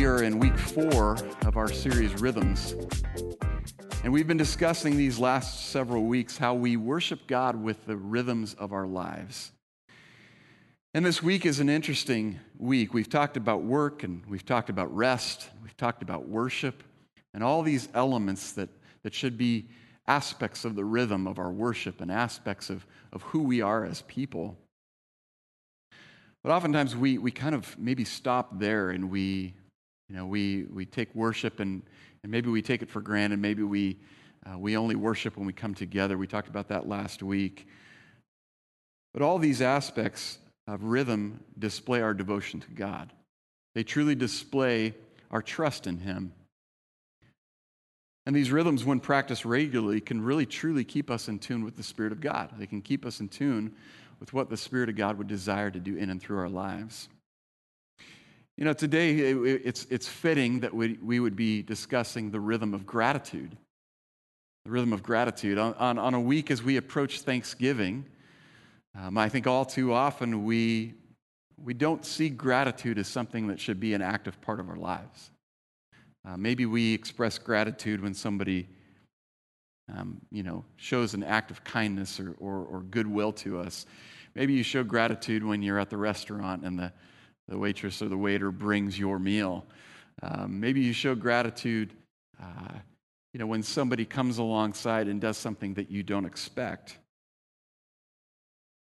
we are in week four of our series Rhythms. And we've been discussing these last several weeks how we worship God with the rhythms of our lives. And this week is an interesting week. We've talked about work and we've talked about rest, we've talked about worship, and all these elements that, that should be aspects of the rhythm of our worship and aspects of, of who we are as people. But oftentimes we, we kind of maybe stop there and we, you know, we, we take worship and, and maybe we take it for granted. Maybe we, uh, we only worship when we come together. We talked about that last week. But all these aspects of rhythm display our devotion to God. They truly display our trust in Him. And these rhythms, when practiced regularly, can really truly keep us in tune with the Spirit of God. They can keep us in tune with what the Spirit of God would desire to do in and through our lives. You know, today it's, it's fitting that we, we would be discussing the rhythm of gratitude. The rhythm of gratitude. On, on, on a week as we approach Thanksgiving, um, I think all too often we, we don't see gratitude as something that should be an active part of our lives. Uh, maybe we express gratitude when somebody um, you know, shows an act of kindness or, or, or, goodwill to us. Maybe you show gratitude when you're at the restaurant and the, the waitress or the waiter brings your meal. Um, maybe you show gratitude, uh, you know, when somebody comes alongside and does something that you don't expect.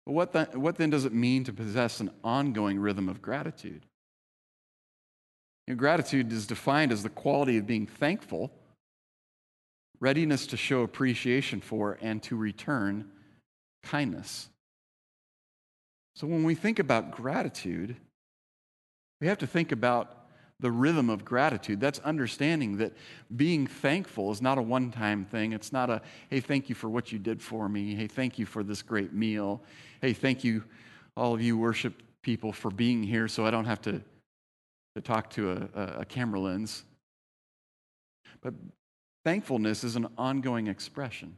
But what, the, what then does it mean to possess an ongoing rhythm of gratitude? You know, gratitude is defined as the quality of being thankful readiness to show appreciation for and to return kindness. So when we think about gratitude, we have to think about the rhythm of gratitude. That's understanding that being thankful is not a one time thing. It's not a, hey, thank you for what you did for me. Hey, thank you for this great meal. Hey, thank you, all of you worship people, for being here so I don't have to, to talk to a, a camera lens. But Thankfulness is an ongoing expression,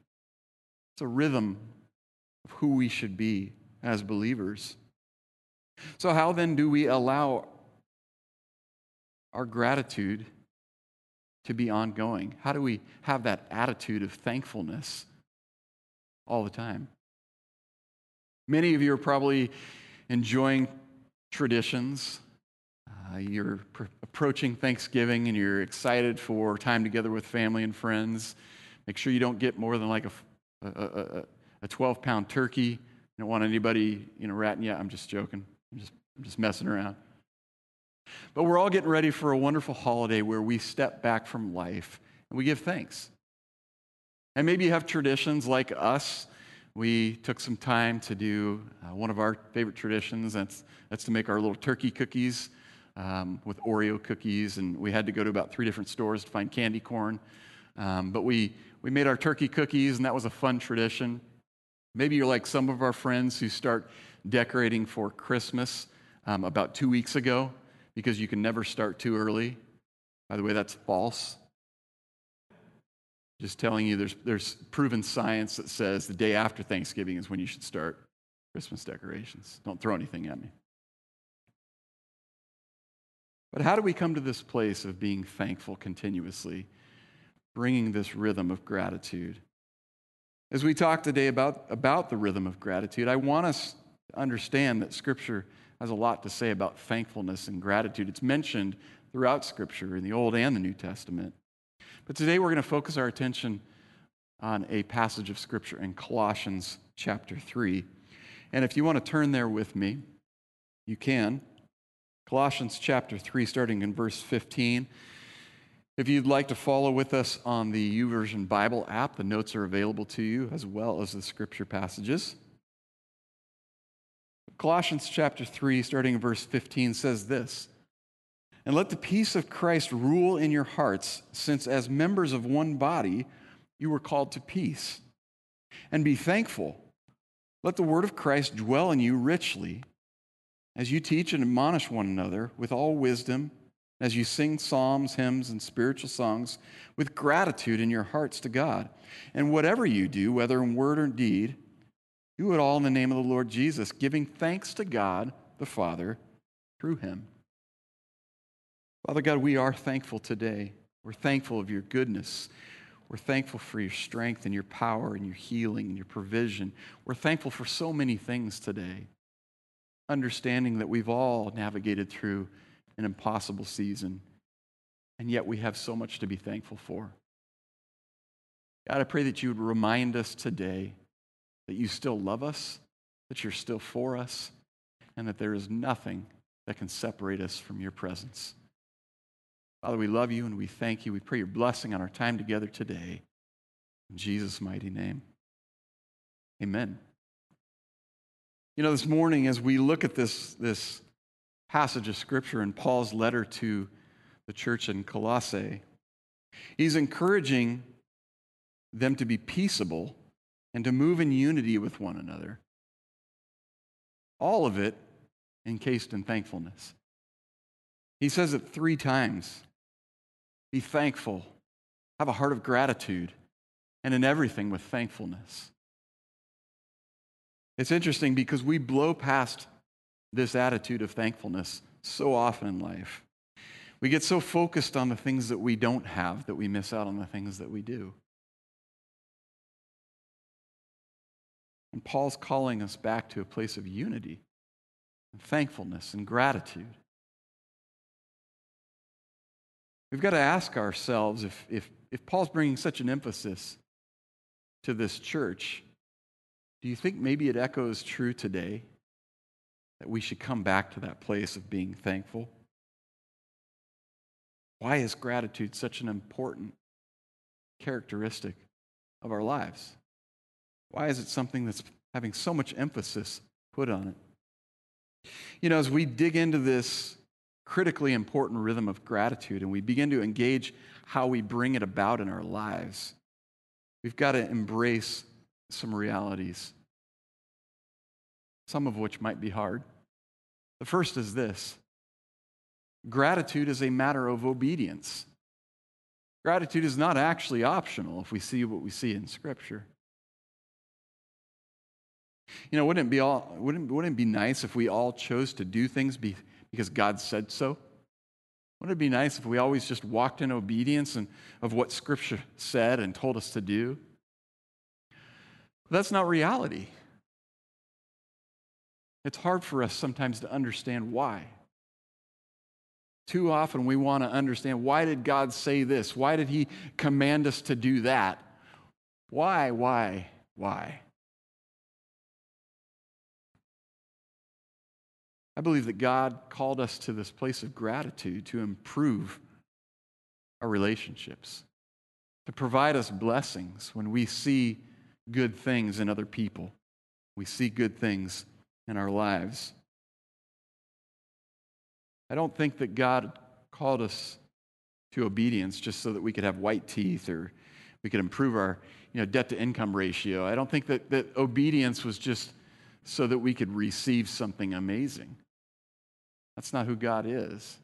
it's a rhythm of who we should be as believers. So, how then do we allow our gratitude to be ongoing? How do we have that attitude of thankfulness all the time? Many of you are probably enjoying traditions uh, you're pr- approaching Thanksgiving and you're excited for time together with family and friends. Make sure you don't get more than like a, a, a 12 pound turkey. You don't want anybody, you know, ratting you. I'm just joking. I'm just, I'm just messing around. But we're all getting ready for a wonderful holiday where we step back from life and we give thanks. And maybe you have traditions like us. We took some time to do uh, one of our favorite traditions. That's, that's to make our little turkey cookies um, with Oreo cookies, and we had to go to about three different stores to find candy corn. Um, but we, we made our turkey cookies, and that was a fun tradition. Maybe you're like some of our friends who start decorating for Christmas um, about two weeks ago because you can never start too early. By the way, that's false. Just telling you, there's, there's proven science that says the day after Thanksgiving is when you should start Christmas decorations. Don't throw anything at me. But how do we come to this place of being thankful continuously, bringing this rhythm of gratitude? As we talk today about, about the rhythm of gratitude, I want us to understand that Scripture has a lot to say about thankfulness and gratitude. It's mentioned throughout Scripture in the Old and the New Testament. But today we're going to focus our attention on a passage of Scripture in Colossians chapter 3. And if you want to turn there with me, you can. Colossians chapter 3, starting in verse 15. If you'd like to follow with us on the YouVersion Bible app, the notes are available to you as well as the scripture passages. Colossians chapter 3, starting in verse 15, says this And let the peace of Christ rule in your hearts, since as members of one body you were called to peace. And be thankful. Let the word of Christ dwell in you richly as you teach and admonish one another with all wisdom, as you sing psalms, hymns, and spiritual songs with gratitude in your hearts to God. And whatever you do, whether in word or deed, do it all in the name of the Lord Jesus, giving thanks to God the Father through him. Father God, we are thankful today. We're thankful of your goodness. We're thankful for your strength and your power and your healing and your provision. We're thankful for so many things today. Understanding that we've all navigated through an impossible season, and yet we have so much to be thankful for. God, I pray that you would remind us today that you still love us, that you're still for us, and that there is nothing that can separate us from your presence. Father, we love you and we thank you. We pray your blessing on our time together today. In Jesus' mighty name. Amen. You know, this morning, as we look at this, this passage of Scripture in Paul's letter to the church in Colossae, he's encouraging them to be peaceable and to move in unity with one another. All of it encased in thankfulness. He says it three times be thankful, have a heart of gratitude, and in everything with thankfulness. It's interesting because we blow past this attitude of thankfulness so often in life. We get so focused on the things that we don't have that we miss out on the things that we do. And Paul's calling us back to a place of unity and thankfulness and gratitude. We've got to ask ourselves if, if, if Paul's bringing such an emphasis to this church, do you think maybe it echoes true today that we should come back to that place of being thankful? Why is gratitude such an important characteristic of our lives? Why is it something that's having so much emphasis put on it? You know, as we dig into this critically important rhythm of gratitude and we begin to engage how we bring it about in our lives, we've got to embrace some realities, some of which might be hard. The first is this gratitude is a matter of obedience. Gratitude is not actually optional if we see what we see in Scripture. You know, wouldn't it be, all, wouldn't, wouldn't it be nice if we all chose to do things be, because God said so? Wouldn't it be nice if we always just walked in obedience and, of what Scripture said and told us to do? But that's not reality. It's hard for us sometimes to understand why. Too often we want to understand why did God say this? Why did He command us to do that? Why, why, why? I believe that God called us to this place of gratitude to improve our relationships, to provide us blessings when we see good things in other people, we see good things in our lives. I don't think that God called us to obedience just so that we could have white teeth or we could improve our you know, debt to income ratio. I don't think that, that obedience was just so that we could receive something amazing. That's not who God is,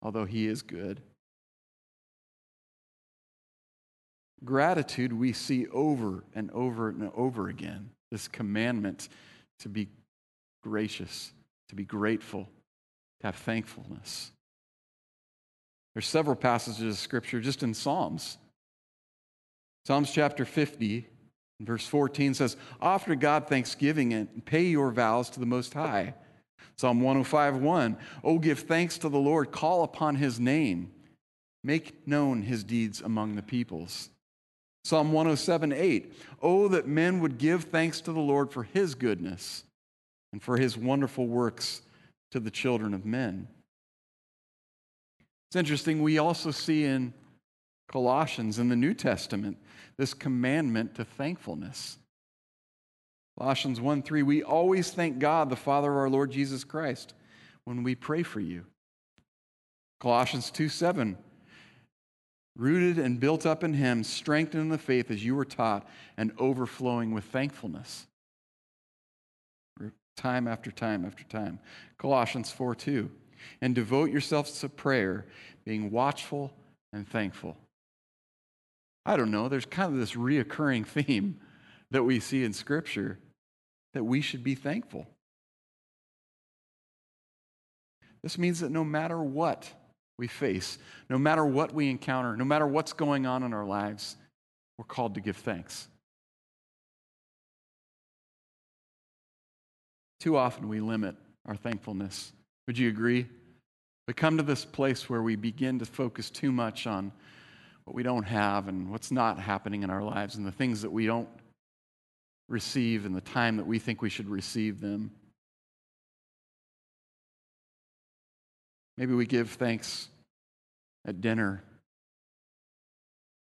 although He is good. Gratitude we see over and over and over again. This commandment to be gracious, to be grateful, to have thankfulness. There's several passages of scripture just in Psalms. Psalms chapter 50, verse 14 says, Offer to God thanksgiving and pay your vows to the Most High. Psalm 105 1. Oh, give thanks to the Lord, call upon his name, make known his deeds among the peoples. Psalm 107 8. Oh, that men would give thanks to the Lord for his goodness and for his wonderful works to the children of men. It's interesting, we also see in Colossians in the New Testament this commandment to thankfulness. Colossians 1 3, we always thank God, the Father of our Lord Jesus Christ, when we pray for you. Colossians 2 7, rooted and built up in Him, strengthened in the faith as you were taught, and overflowing with thankfulness. Time after time after time. Colossians 4 2, and devote yourselves to prayer, being watchful and thankful. I don't know, there's kind of this reoccurring theme that we see in Scripture that we should be thankful. This means that no matter what we face, no matter what we encounter, no matter what's going on in our lives, we're called to give thanks. Too often we limit our thankfulness. Would you agree? We come to this place where we begin to focus too much on what we don't have and what's not happening in our lives and the things that we don't receive in the time that we think we should receive them. Maybe we give thanks at dinner.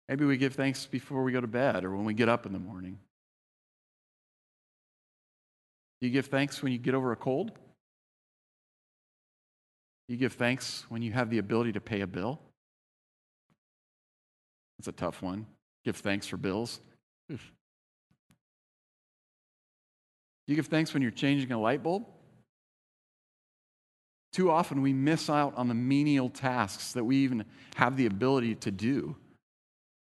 Maybe we give thanks before we go to bed or when we get up in the morning. Do you give thanks when you get over a cold? Do you give thanks when you have the ability to pay a bill? That's a tough one. Give thanks for bills. Do you give thanks when you're changing a light bulb? Too often we miss out on the menial tasks that we even have the ability to do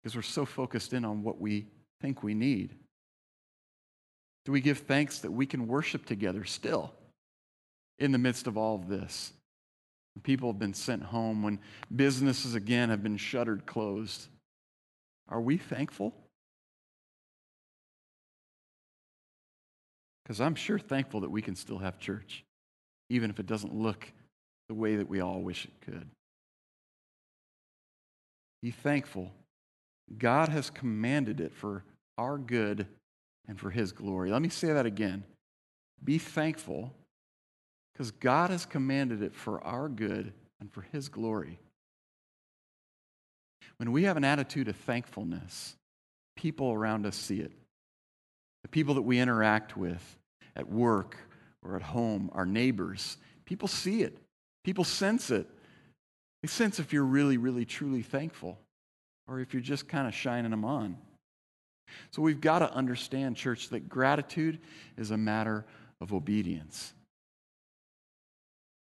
because we're so focused in on what we think we need. Do we give thanks that we can worship together still in the midst of all of this? When people have been sent home, when businesses again have been shuttered closed. Are we thankful? Because I'm sure thankful that we can still have church even if it doesn't look the way that we all wish it could. Be thankful. God has commanded it for our good and for His glory. Let me say that again. Be thankful because God has commanded it for our good and for His glory. When we have an attitude of thankfulness, people around us see it. The people that we interact with at work or at home, our neighbors, people see it. People sense it. They sense if you're really, really, truly thankful or if you're just kind of shining them on. So we've got to understand, church, that gratitude is a matter of obedience.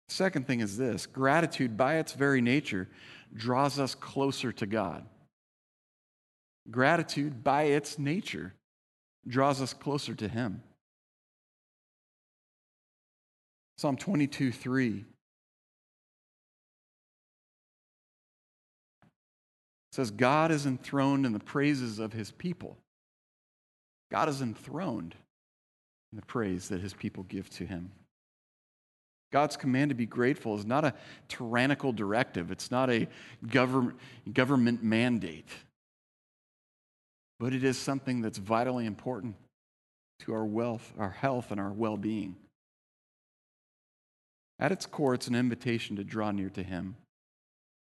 Second thing is this gratitude, by its very nature, draws us closer to God. Gratitude, by its nature, draws us closer to Him. Psalm 22 3. says, God is enthroned in the praises of his people. God is enthroned in the praise that his people give to him. God's command to be grateful is not a tyrannical directive, it's not a government, government mandate, but it is something that's vitally important to our wealth, our health, and our well being. At its core, it's an invitation to draw near to Him.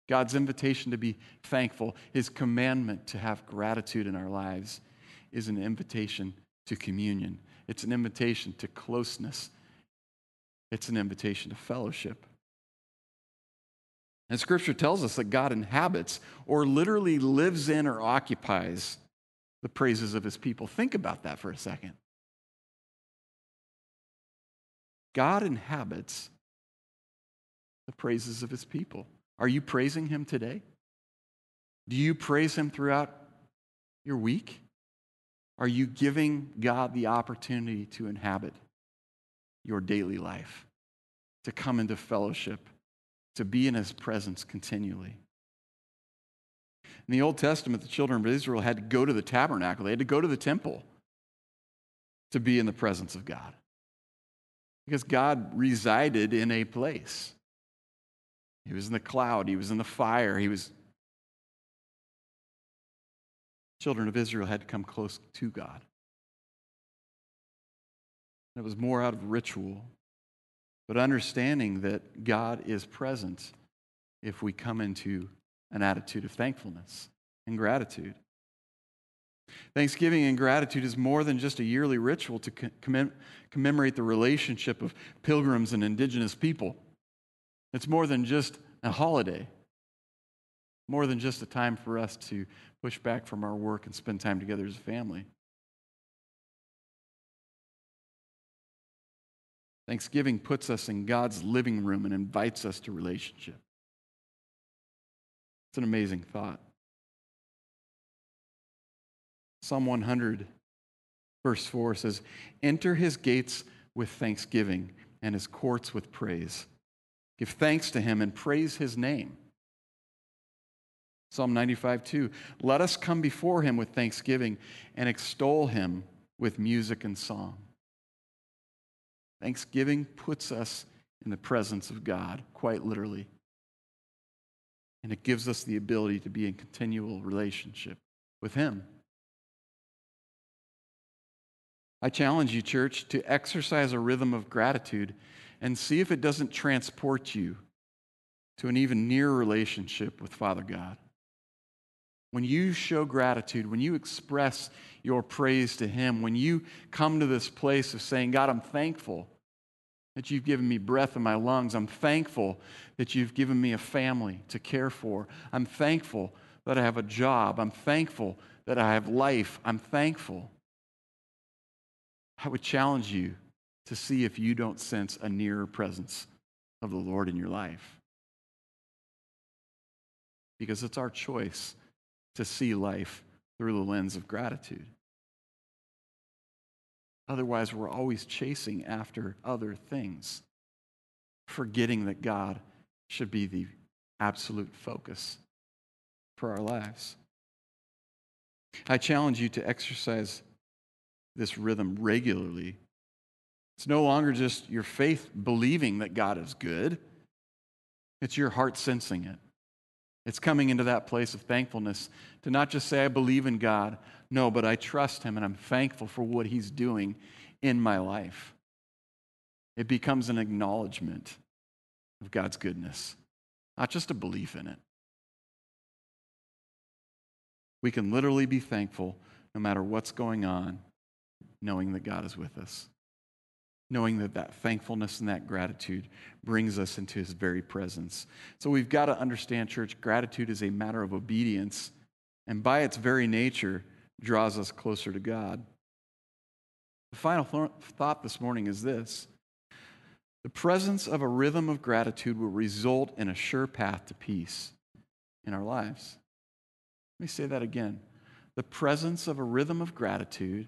God's invitation to be thankful, His commandment to have gratitude in our lives, is an invitation to communion. It's an invitation to closeness. It's an invitation to fellowship. And Scripture tells us that God inhabits or literally lives in or occupies the praises of His people. Think about that for a second. God inhabits the praises of his people. Are you praising him today? Do you praise him throughout your week? Are you giving God the opportunity to inhabit your daily life, to come into fellowship, to be in his presence continually? In the Old Testament, the children of Israel had to go to the tabernacle, they had to go to the temple to be in the presence of God. Because God resided in a place. He was in the cloud, he was in the fire, he was. Children of Israel had to come close to God. It was more out of ritual, but understanding that God is present if we come into an attitude of thankfulness and gratitude. Thanksgiving and gratitude is more than just a yearly ritual to commem- commemorate the relationship of pilgrims and indigenous people. It's more than just a holiday, more than just a time for us to push back from our work and spend time together as a family. Thanksgiving puts us in God's living room and invites us to relationship. It's an amazing thought. Psalm 100, verse 4 says, Enter his gates with thanksgiving and his courts with praise. Give thanks to him and praise his name. Psalm 95, 2. Let us come before him with thanksgiving and extol him with music and song. Thanksgiving puts us in the presence of God, quite literally. And it gives us the ability to be in continual relationship with Him. I challenge you, church, to exercise a rhythm of gratitude and see if it doesn't transport you to an even nearer relationship with Father God. When you show gratitude, when you express your praise to Him, when you come to this place of saying, God, I'm thankful that you've given me breath in my lungs. I'm thankful that you've given me a family to care for. I'm thankful that I have a job. I'm thankful that I have life. I'm thankful. I would challenge you to see if you don't sense a nearer presence of the Lord in your life. Because it's our choice to see life through the lens of gratitude. Otherwise, we're always chasing after other things, forgetting that God should be the absolute focus for our lives. I challenge you to exercise this rhythm regularly. It's no longer just your faith believing that God is good, it's your heart sensing it. It's coming into that place of thankfulness to not just say, I believe in God, no, but I trust Him and I'm thankful for what He's doing in my life. It becomes an acknowledgement of God's goodness, not just a belief in it. We can literally be thankful no matter what's going on, knowing that God is with us knowing that that thankfulness and that gratitude brings us into his very presence. So we've got to understand, church, gratitude is a matter of obedience, and by its very nature, draws us closer to God. The final th- thought this morning is this the presence of a rhythm of gratitude will result in a sure path to peace in our lives. Let me say that again. The presence of a rhythm of gratitude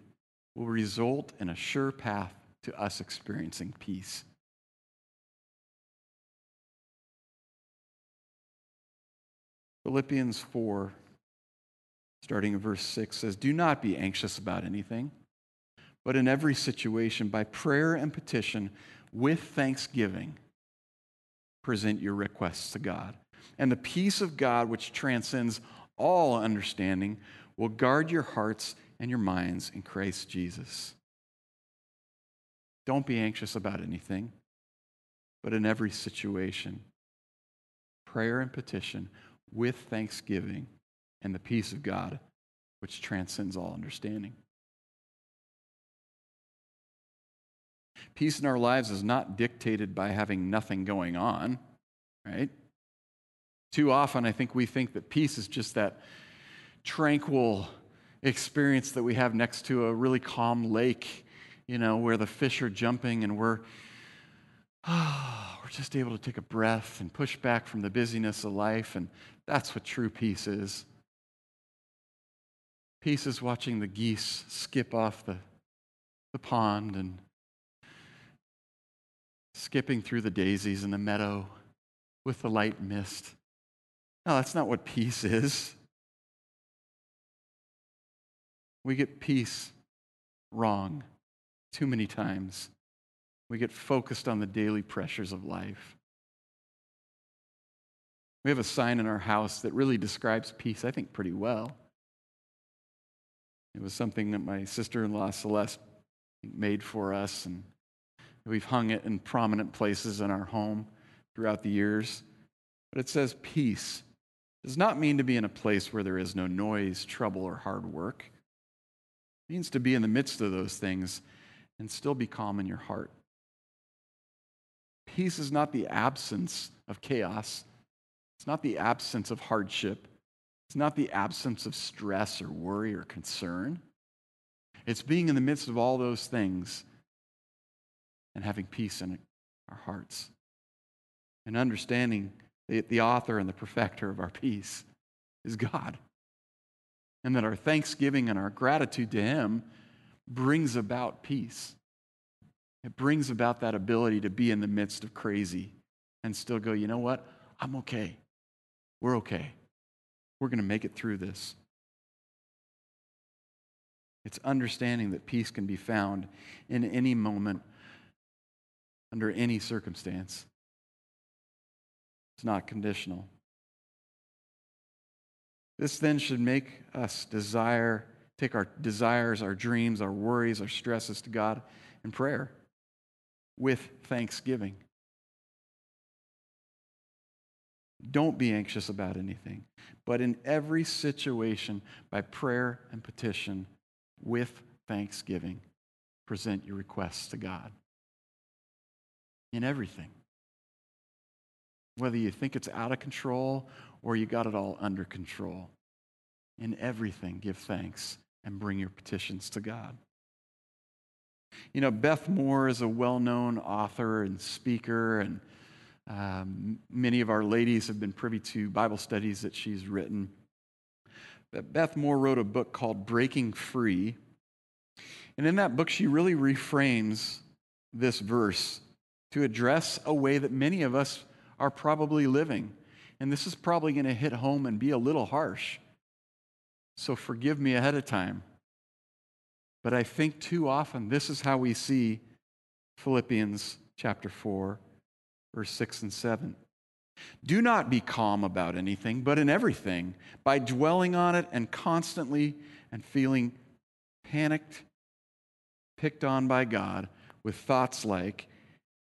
will result in a sure path to us experiencing peace. Philippians 4, starting in verse 6, says, Do not be anxious about anything, but in every situation, by prayer and petition, with thanksgiving, present your requests to God. And the peace of God, which transcends all understanding, will guard your hearts and your minds in Christ Jesus. Don't be anxious about anything, but in every situation, prayer and petition with thanksgiving and the peace of God, which transcends all understanding. Peace in our lives is not dictated by having nothing going on, right? Too often, I think we think that peace is just that tranquil experience that we have next to a really calm lake you know, where the fish are jumping and we're, oh, we're just able to take a breath and push back from the busyness of life. And that's what true peace is. Peace is watching the geese skip off the, the pond and skipping through the daisies in the meadow with the light mist. No, that's not what peace is. We get peace wrong too many times. We get focused on the daily pressures of life. We have a sign in our house that really describes peace, I think, pretty well. It was something that my sister in law Celeste made for us, and we've hung it in prominent places in our home throughout the years. But it says peace does not mean to be in a place where there is no noise, trouble, or hard work. It means to be in the midst of those things and still be calm in your heart. Peace is not the absence of chaos, it's not the absence of hardship, it's not the absence of stress or worry or concern. It's being in the midst of all those things and having peace in our hearts and understanding that the author and the perfecter of our peace is God. And that our thanksgiving and our gratitude to Him brings about peace. It brings about that ability to be in the midst of crazy and still go, you know what? I'm okay. We're okay. we're going to make it through this. It's understanding that peace can be found in any moment, under any circumstance. It's not conditional. This then should make us desire, take our desires, our dreams, our worries, our stresses to God in prayer with thanksgiving. Don't be anxious about anything, but in every situation, by prayer and petition, with thanksgiving, present your requests to God. In everything. Whether you think it's out of control or you got it all under control. In everything, give thanks and bring your petitions to God. You know, Beth Moore is a well known author and speaker, and um, many of our ladies have been privy to Bible studies that she's written. But Beth Moore wrote a book called Breaking Free. And in that book, she really reframes this verse to address a way that many of us are probably living. And this is probably going to hit home and be a little harsh. So forgive me ahead of time. But I think too often this is how we see Philippians chapter 4 verse 6 and 7. Do not be calm about anything, but in everything, by dwelling on it and constantly and feeling panicked, picked on by God with thoughts like,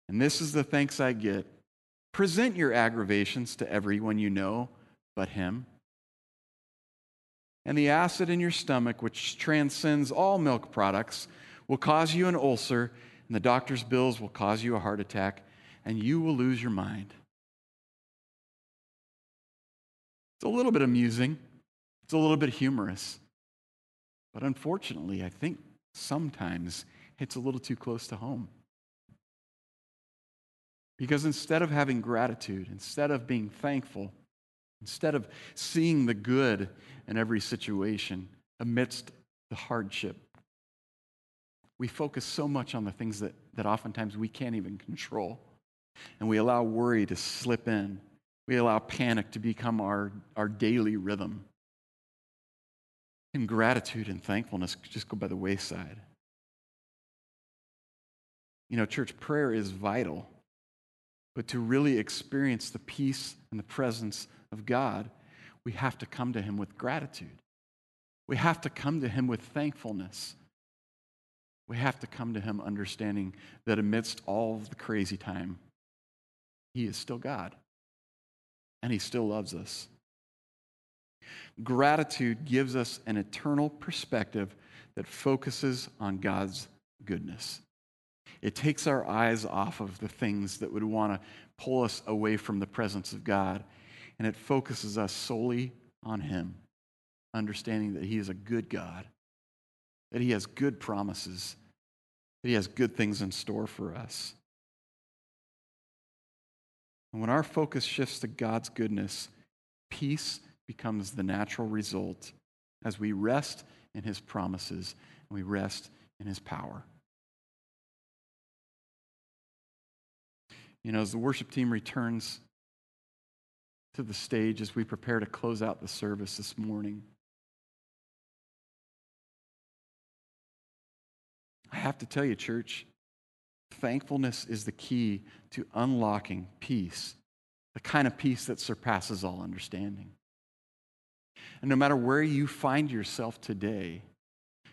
and this is the thanks I get present your aggravations to everyone you know but Him. And the acid in your stomach, which transcends all milk products, will cause you an ulcer, and the doctor's bills will cause you a heart attack and you will lose your mind. It's a little bit amusing, it's a little bit humorous, but unfortunately, I think sometimes it's a little too close to home. Because instead of having gratitude, instead of being thankful, instead of seeing the good in every situation amidst the hardship, we focus so much on the things that, that oftentimes we can't even control and we allow worry to slip in. We allow panic to become our, our daily rhythm. And gratitude and thankfulness just go by the wayside. You know, church prayer is vital, but to really experience the peace and the presence of God, we have to come to Him with gratitude. We have to come to Him with thankfulness. We have to come to Him understanding that amidst all the crazy time, he is still God, and He still loves us. Gratitude gives us an eternal perspective that focuses on God's goodness. It takes our eyes off of the things that would want to pull us away from the presence of God, and it focuses us solely on Him, understanding that He is a good God, that He has good promises, that He has good things in store for us. And when our focus shifts to God's goodness, peace becomes the natural result as we rest in his promises and we rest in his power. You know, as the worship team returns to the stage as we prepare to close out the service this morning, I have to tell you, church, Thankfulness is the key to unlocking peace, the kind of peace that surpasses all understanding. And no matter where you find yourself today,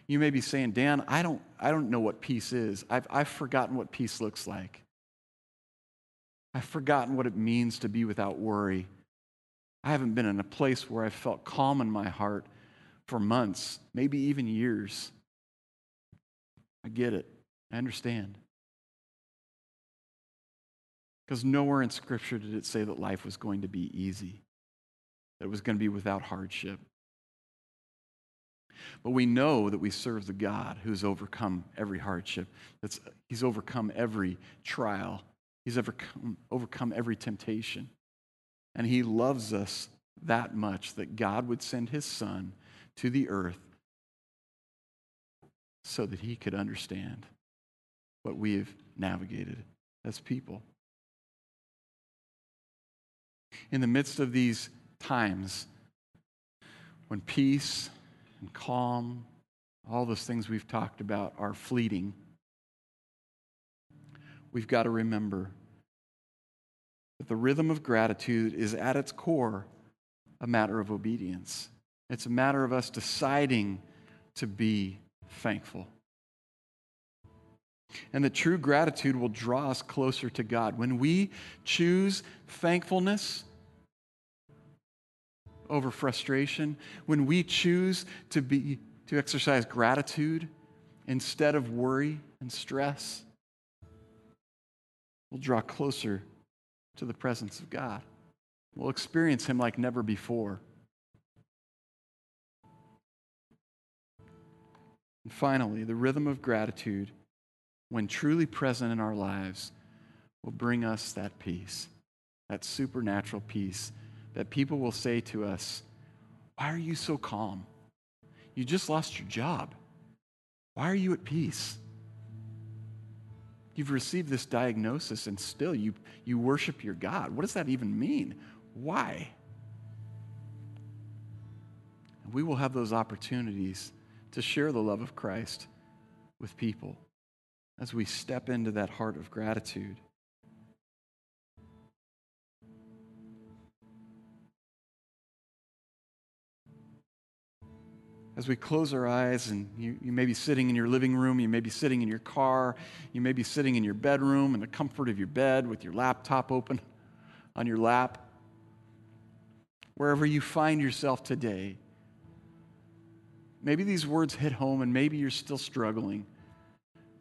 you may be saying, Dan, I don't, I don't know what peace is. I've, I've forgotten what peace looks like. I've forgotten what it means to be without worry. I haven't been in a place where I felt calm in my heart for months, maybe even years. I get it. I understand. Because nowhere in Scripture did it say that life was going to be easy, that it was going to be without hardship. But we know that we serve the God who's overcome every hardship. That's, he's overcome every trial. He's overcome, overcome every temptation. And he loves us that much that God would send his son to the earth so that he could understand what we have navigated as people. In the midst of these times, when peace and calm, all those things we've talked about, are fleeting, we've got to remember that the rhythm of gratitude is at its core a matter of obedience. It's a matter of us deciding to be thankful. And the true gratitude will draw us closer to God. When we choose thankfulness over frustration, when we choose to be to exercise gratitude instead of worry and stress, we'll draw closer to the presence of God. We'll experience him like never before. And finally, the rhythm of gratitude when truly present in our lives, will bring us that peace, that supernatural peace that people will say to us, Why are you so calm? You just lost your job. Why are you at peace? You've received this diagnosis and still you, you worship your God. What does that even mean? Why? We will have those opportunities to share the love of Christ with people as we step into that heart of gratitude. As we close our eyes, and you, you may be sitting in your living room, you may be sitting in your car, you may be sitting in your bedroom in the comfort of your bed with your laptop open on your lap. Wherever you find yourself today, maybe these words hit home and maybe you're still struggling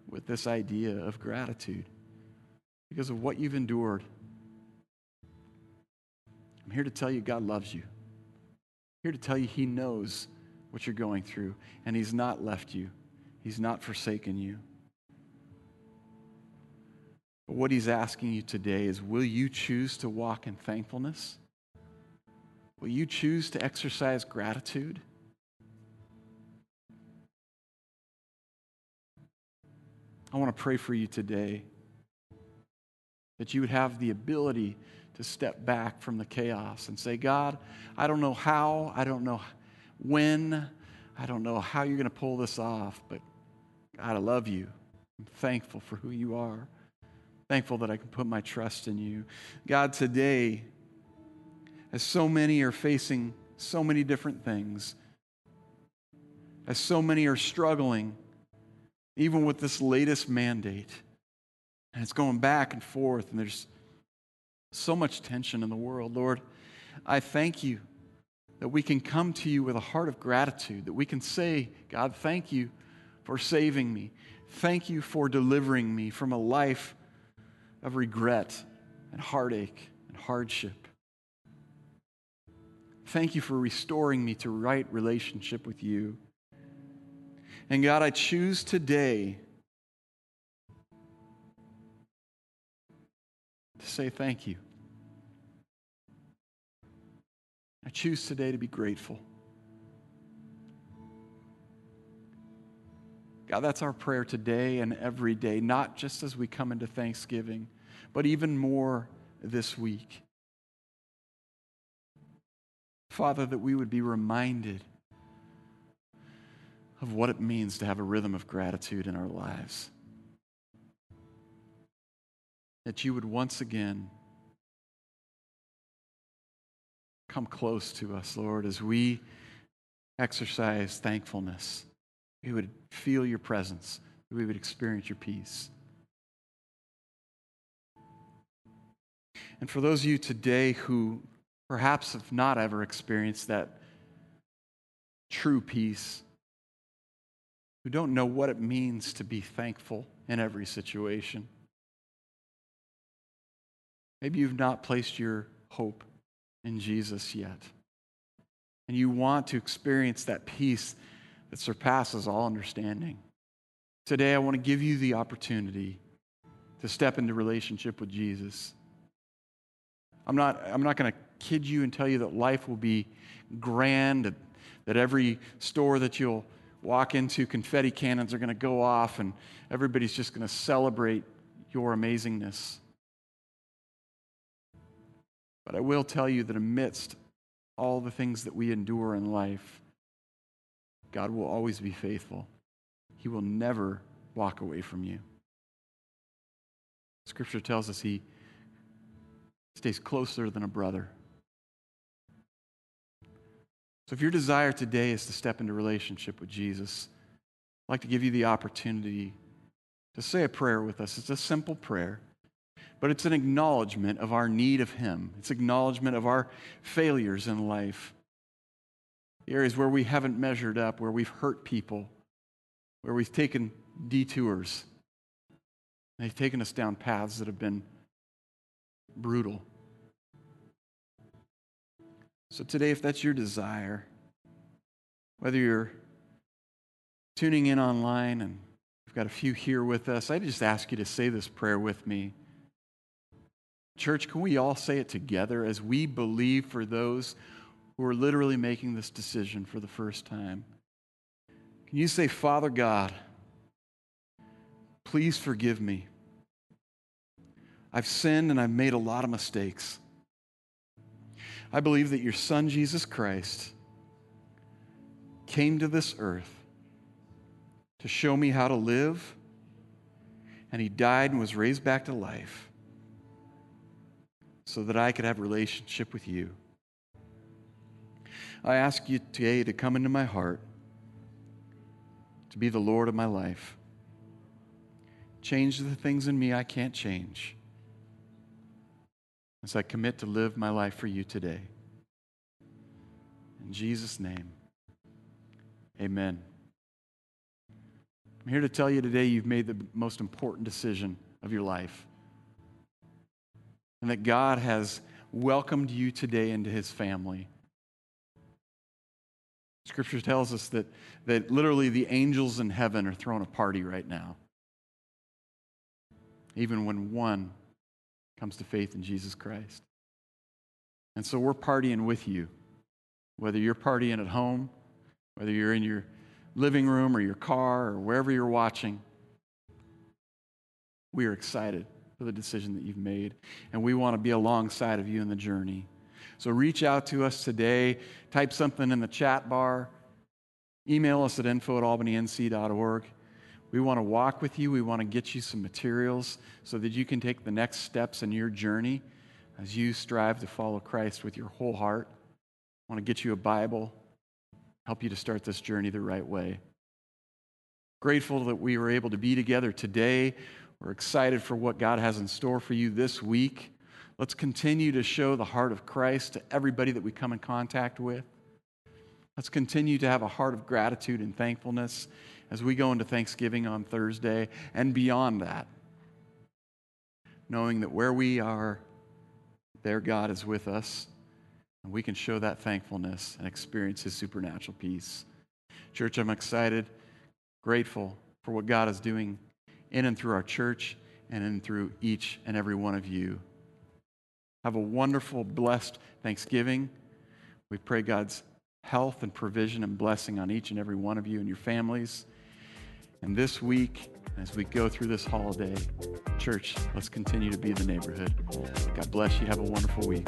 with this idea of gratitude because of what you've endured. I'm here to tell you God loves you. I'm here to tell you He knows what you're going through, and He's not left you, He's not forsaken you. But what He's asking you today is will you choose to walk in thankfulness? Will you choose to exercise gratitude? I want to pray for you today that you would have the ability to step back from the chaos and say, God, I don't know how, I don't know when, I don't know how you're going to pull this off, but God, I love you. I'm thankful for who you are. Thankful that I can put my trust in you. God, today, as so many are facing so many different things, as so many are struggling, even with this latest mandate. And it's going back and forth, and there's so much tension in the world. Lord, I thank you that we can come to you with a heart of gratitude, that we can say, God, thank you for saving me. Thank you for delivering me from a life of regret and heartache and hardship. Thank you for restoring me to right relationship with you. And God, I choose today to say thank you. I choose today to be grateful. God, that's our prayer today and every day, not just as we come into Thanksgiving, but even more this week. Father, that we would be reminded of what it means to have a rhythm of gratitude in our lives. That you would once again come close to us, Lord, as we exercise thankfulness. We would feel your presence, we would experience your peace. And for those of you today who perhaps have not ever experienced that true peace, who don't know what it means to be thankful in every situation. Maybe you've not placed your hope in Jesus yet. And you want to experience that peace that surpasses all understanding. Today, I want to give you the opportunity to step into relationship with Jesus. I'm not, I'm not going to kid you and tell you that life will be grand, that every store that you'll walk into, confetti cannons are going to go off, and everybody's just going to celebrate your amazingness. But I will tell you that amidst all the things that we endure in life, God will always be faithful. He will never walk away from you. Scripture tells us He stays closer than a brother. So if your desire today is to step into relationship with Jesus, I'd like to give you the opportunity to say a prayer with us. It's a simple prayer, but it's an acknowledgement of our need of Him. It's acknowledgement of our failures in life. The areas where we haven't measured up, where we've hurt people, where we've taken detours. They've taken us down paths that have been brutal. So, today, if that's your desire, whether you're tuning in online and we've got a few here with us, I just ask you to say this prayer with me. Church, can we all say it together as we believe for those who are literally making this decision for the first time? Can you say, Father God, please forgive me? I've sinned and I've made a lot of mistakes. I believe that your son, Jesus Christ, came to this earth to show me how to live, and he died and was raised back to life so that I could have relationship with you. I ask you today to come into my heart, to be the Lord of my life. Change the things in me I can't change as I commit to live my life for you today. In Jesus' name, amen. I'm here to tell you today you've made the most important decision of your life. And that God has welcomed you today into his family. Scripture tells us that, that literally the angels in heaven are throwing a party right now. Even when one comes to faith in Jesus Christ. And so we're partying with you, whether you're partying at home, whether you're in your living room or your car or wherever you're watching. We are excited for the decision that you've made, and we want to be alongside of you in the journey. So reach out to us today, type something in the chat bar, email us at info at albanync.org. We want to walk with you. We want to get you some materials so that you can take the next steps in your journey as you strive to follow Christ with your whole heart. I want to get you a Bible, help you to start this journey the right way. Grateful that we were able to be together today. We're excited for what God has in store for you this week. Let's continue to show the heart of Christ to everybody that we come in contact with. Let's continue to have a heart of gratitude and thankfulness as we go into Thanksgiving on Thursday and beyond that, knowing that where we are, there God is with us, and we can show that thankfulness and experience His supernatural peace. Church, I'm excited, grateful for what God is doing in and through our church and in through each and every one of you. Have a wonderful, blessed Thanksgiving. We pray God's health and provision and blessing on each and every one of you and your families. And this week, as we go through this holiday, church, let's continue to be the neighborhood. God bless you. Have a wonderful week.